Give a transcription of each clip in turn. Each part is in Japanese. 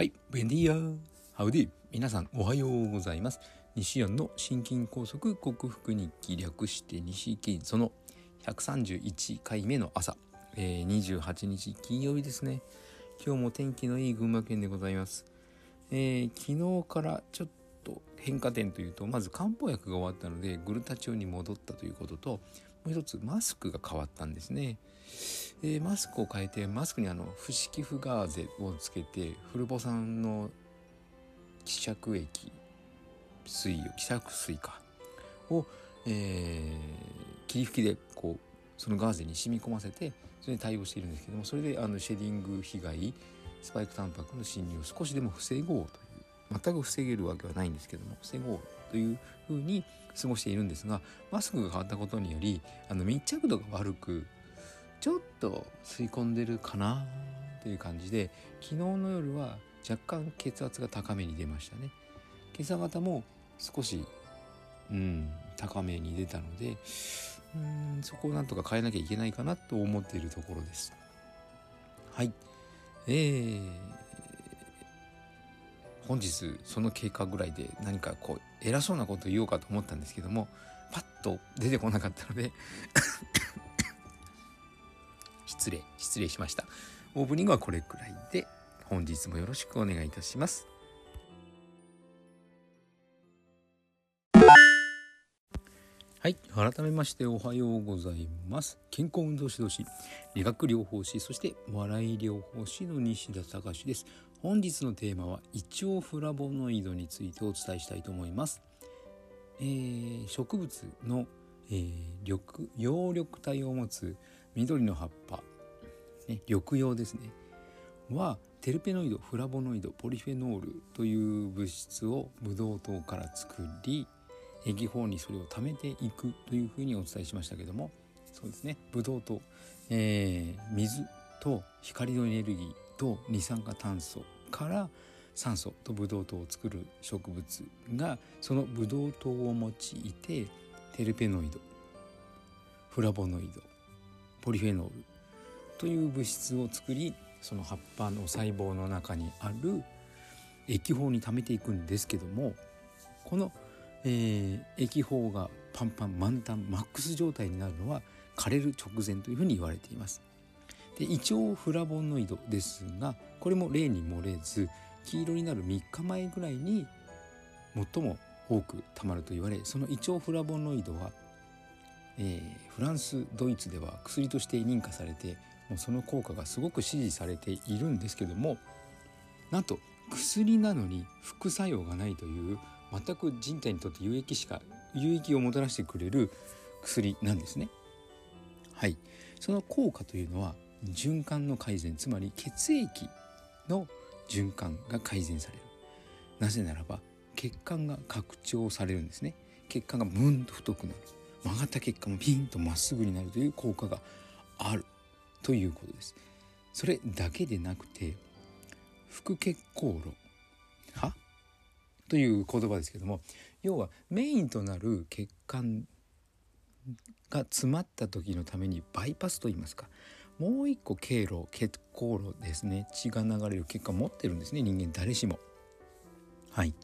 はい、ベンディアハウディ皆さんおはようございます。西安の心筋梗塞克服日記略して西金その131回目の朝、えー、28日金曜日ですね。今日も天気のいい群馬県でございます、えー、昨日からちょっと変化点というとまず漢方薬が終わったのでグルタチオに戻ったということともう一つマスクが変わったんですね。えー、マスクを変えてマスクにあの不織布ガーゼをつけてフルボ酸の希釈液水を希釈水かを、えー、霧吹きでこうそのガーゼに染み込ませてそれに対応しているんですけどもそれであのシェディング被害スパイクタンパクの侵入を少しでも防ごうという全く防げるわけはないんですけども防ごうというふうに過ごしているんですがマスクが変わったことによりあの密着度が悪くちょっと吸い込んでるかなという感じで昨日の夜は若干血圧が高めに出ましたね。今朝方も少しうん高めに出たのでうんそこをなんとか変えなきゃいけないかなと思っているところです。はい。えー、本日その経過ぐらいで何かこう偉そうなこと言おうかと思ったんですけどもパッと出てこなかったので失礼失礼しました。オープニングはこれくらいで本日もよろしくお願いいたします。はい改めましておはようございます。健康運動指導士理学療法士そして笑い療法士の西田隆です。本日のテーマは胃腸フラボノイドについてお伝えしたいと思います、えー、植物の、えー、緑葉緑体を持つ緑の葉っぱ。ね、緑葉ですね。はテルペノイドフラボノイドポリフェノールという物質をブドウ糖から作り液法にそれを貯めていくというふうにお伝えしましたけどもそうですね。ブドウ糖、えー、水と光のエネルギーと二酸化炭素から酸素とブドウ糖を作る植物がそのブドウ糖を用いてテルペノイドフラボノイドポリフェノールという物質を作りその葉っぱの細胞の中にある液胞に溜めていくんですけどもこの、えー、液胞がパンパン満タンマックス状態になるのは枯れる直前というふうに言われています。で胃腸フラボノイドですがこれも例に漏れず黄色になる3日前ぐらいに最も多くたまると言われその胃腸フラボノイドは、えー、フランスドイツでは薬として認可されてもうその効果がすごく支持されているんですけどもなんと薬なのに副作用がないという全く人体にとって有益しか有益をもたらしてくれる薬なんですね。はい、その効果というのは循環の改善つまり血液の循環が改善される。なぜならば血管が拡張されるんですね。血管がムンと太くなる。曲がった血管もピンとまっすぐになるという効果があるということです。それだけでなくて腹血行路は？という言葉ですけども要はメインとなる血管が詰まった時のためにバイパスと言いますかもう一個経路血行路ですね。血が流れる血管持ってるんですね人間。誰しも。はい、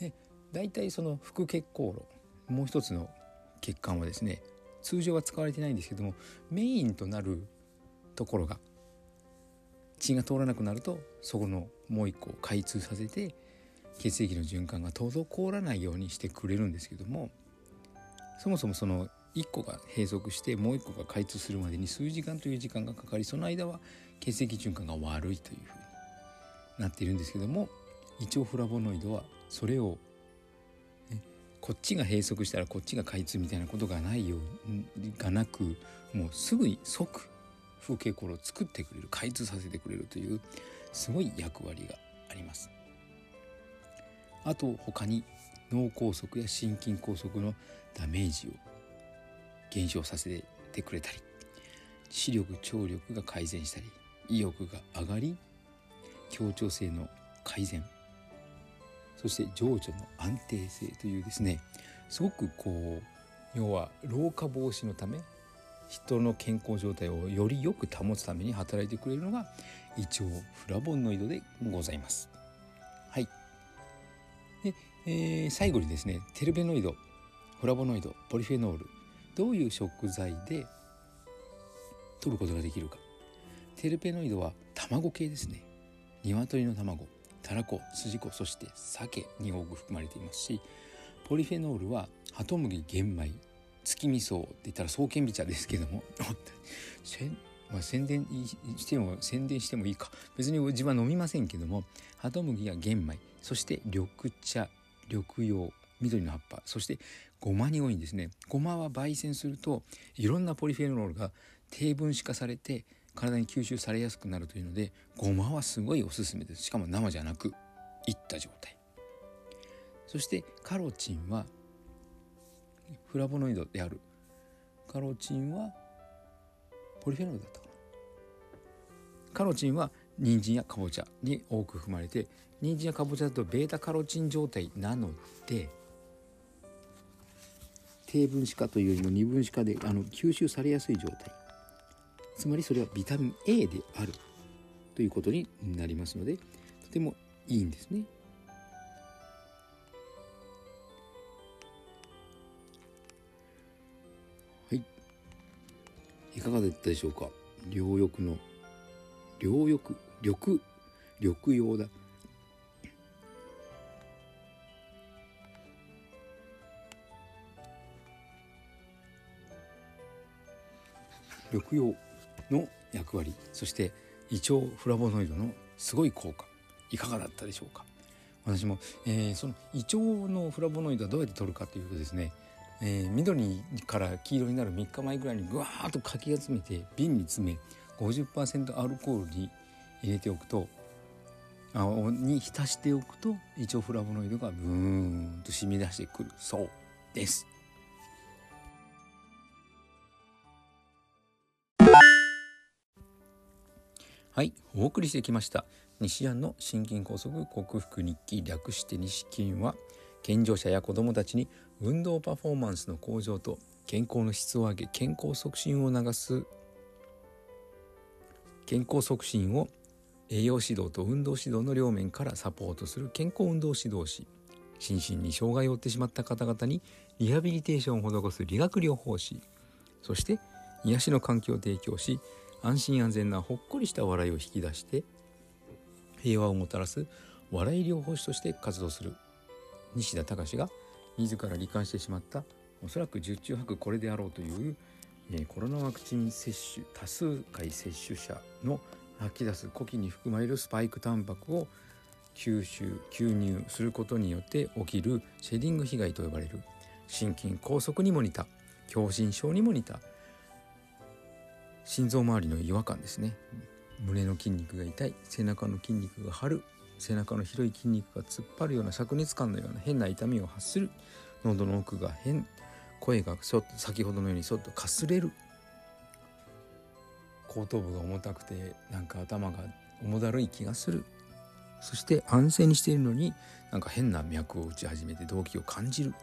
で大体その腹血行路もう一つの血管はですね通常は使われてないんですけどもメインとなるところが血が通らなくなるとそこのもう一個を開通させて血液の循環が滞らないようにしてくれるんですけどもそもそもその1個が閉塞してもう1個が開通するまでに数時間という時間がかかりその間は血液循環が悪いというふうになっているんですけども胃腸フラボノイドはそれを、こっちが閉塞したらこっちが開通みたいなことがないようがなくもうすぐに即風景コロを作ってくれる開通させてくれるというすごい役割があります。あと他に脳梗塞や心筋梗塞のダメージを減少させてくれたり視力聴力が改善したり意欲が上がり協調性の改善そして情緒の安定性というですねすごくこう要は老化防止のため人の健康状態をよりよく保つために働いてくれるのが胃腸フラボノイドでございます。はい。で、えー、最後にですねテルベノイドフラボノイドポリフェノールどういう食材で取ることができるか。テルペノイドは卵系ですね。鶏の卵。たらこ筋子そして鮭に多く含まれていますしポリフェノールはハトムギ玄米月味噌って言ったら双剣美茶ですけども まあ、宣伝しても宣伝してもいいか。別に自分は飲みませんけどもハトムギや玄米そして緑茶緑葉緑の葉っぱそしてごまに多いんですね。ごまは焙煎するといろんなポリフェノールが低分子化されて体に吸収されやすくなるというのでごまはすごいおすすめです。しかも生じゃなくいった状態。そしてカロチンはフラボノイドである。カロチンはポリフェノールだったかな。カロチンは人参やかぼちゃに多く含まれて人参やかぼちゃだとベータカロチン状態なので低分子化というよりも二分子化であの吸収されやすい状態。つまりそれはビタミン A であるということになりますのでとてもいいんですね。はい。いかがだったでしょうか？両翼の両翼？緑緑用だ。緑葉の役割そして胃腸フラボノイドのすごい効果いかがだったでしょうか？私も、えー、その胃腸のフラボノイドはどうやって取るかというとですね、えー、緑から黄色になる3日前ぐらいにぐわーっとかき集めて瓶に詰め50%アルコールに入れておくとあに浸しておくと胃腸フラボノイドがブーンと染み出してくるそうです。はいお送りしてきました。西安の心筋梗塞克服日記略して西筋は健常者や子どもたちに運動パフォーマンスの向上と健康の質を上げ健康促進を促す健康促進を栄養指導と運動指導の両面からサポートする健康運動指導士心身に障害を負ってしまった方々にリハビリテーションを施す理学療法士そして癒しの環境を提供し安心安全なほっこりした笑いを引き出して平和をもたらす笑い療法士として活動する西田隆が自ら罹患してしまったおそらく十中八これであろうという、え、コロナワクチン接種多数回接種者の吐き出す呼気に含まれるスパイクタンパクを吸収吸入することによって起きるシェディング被害と呼ばれる心筋梗塞にも似た狭心症にも似た心臓周りの違和感ですね。胸の筋肉が痛い背中の筋肉が張る背中の広い筋肉が突っ張るような灼熱感のような変な痛みを発する喉の奥が変声がそ先ほどのようにそっとかすれる後頭部が重たくてなんか頭が重だるい気がする。そして安静にしているのになんか変な脈を打ち始めて動悸を感じる。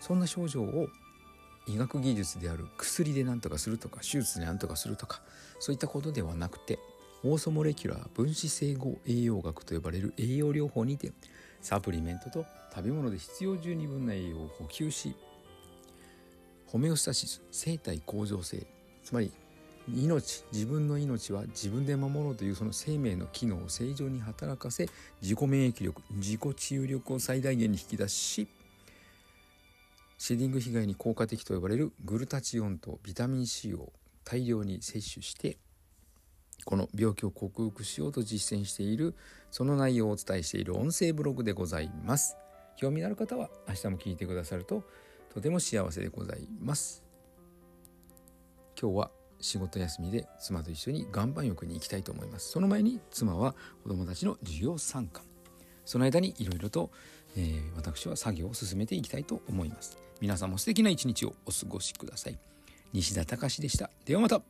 そんな症状を医学技術である薬で何とかするとか手術で何とかするとかそういったことではなくてオーソモレキュラー分子整合栄養学と呼ばれる栄養療法にてサプリメントと食べ物で必要十二分な栄養を補給しホメオスタシス生体向上性つまり命自分の命は自分で守ろうというその生命の機能を正常に働かせ自己免疫力自己治癒力を最大限に引き出しシェディング被害に効果的と呼ばれるグルタチオンとビタミン C を大量に摂取してこの病気を克服しようと実践しているその内容をお伝えしている音声ブログでございます。興味のある方は明日も聞いてくださるととても幸せでございます。今日は仕事休みで妻と一緒に岩盤浴に行きたいと思います。その前に妻は子供たちの授業参観。その間にいろいろと、えー、私は作業を進めていきたいと思います。皆さんも素敵な一日をお過ごしください。西田隆でした。ではまた。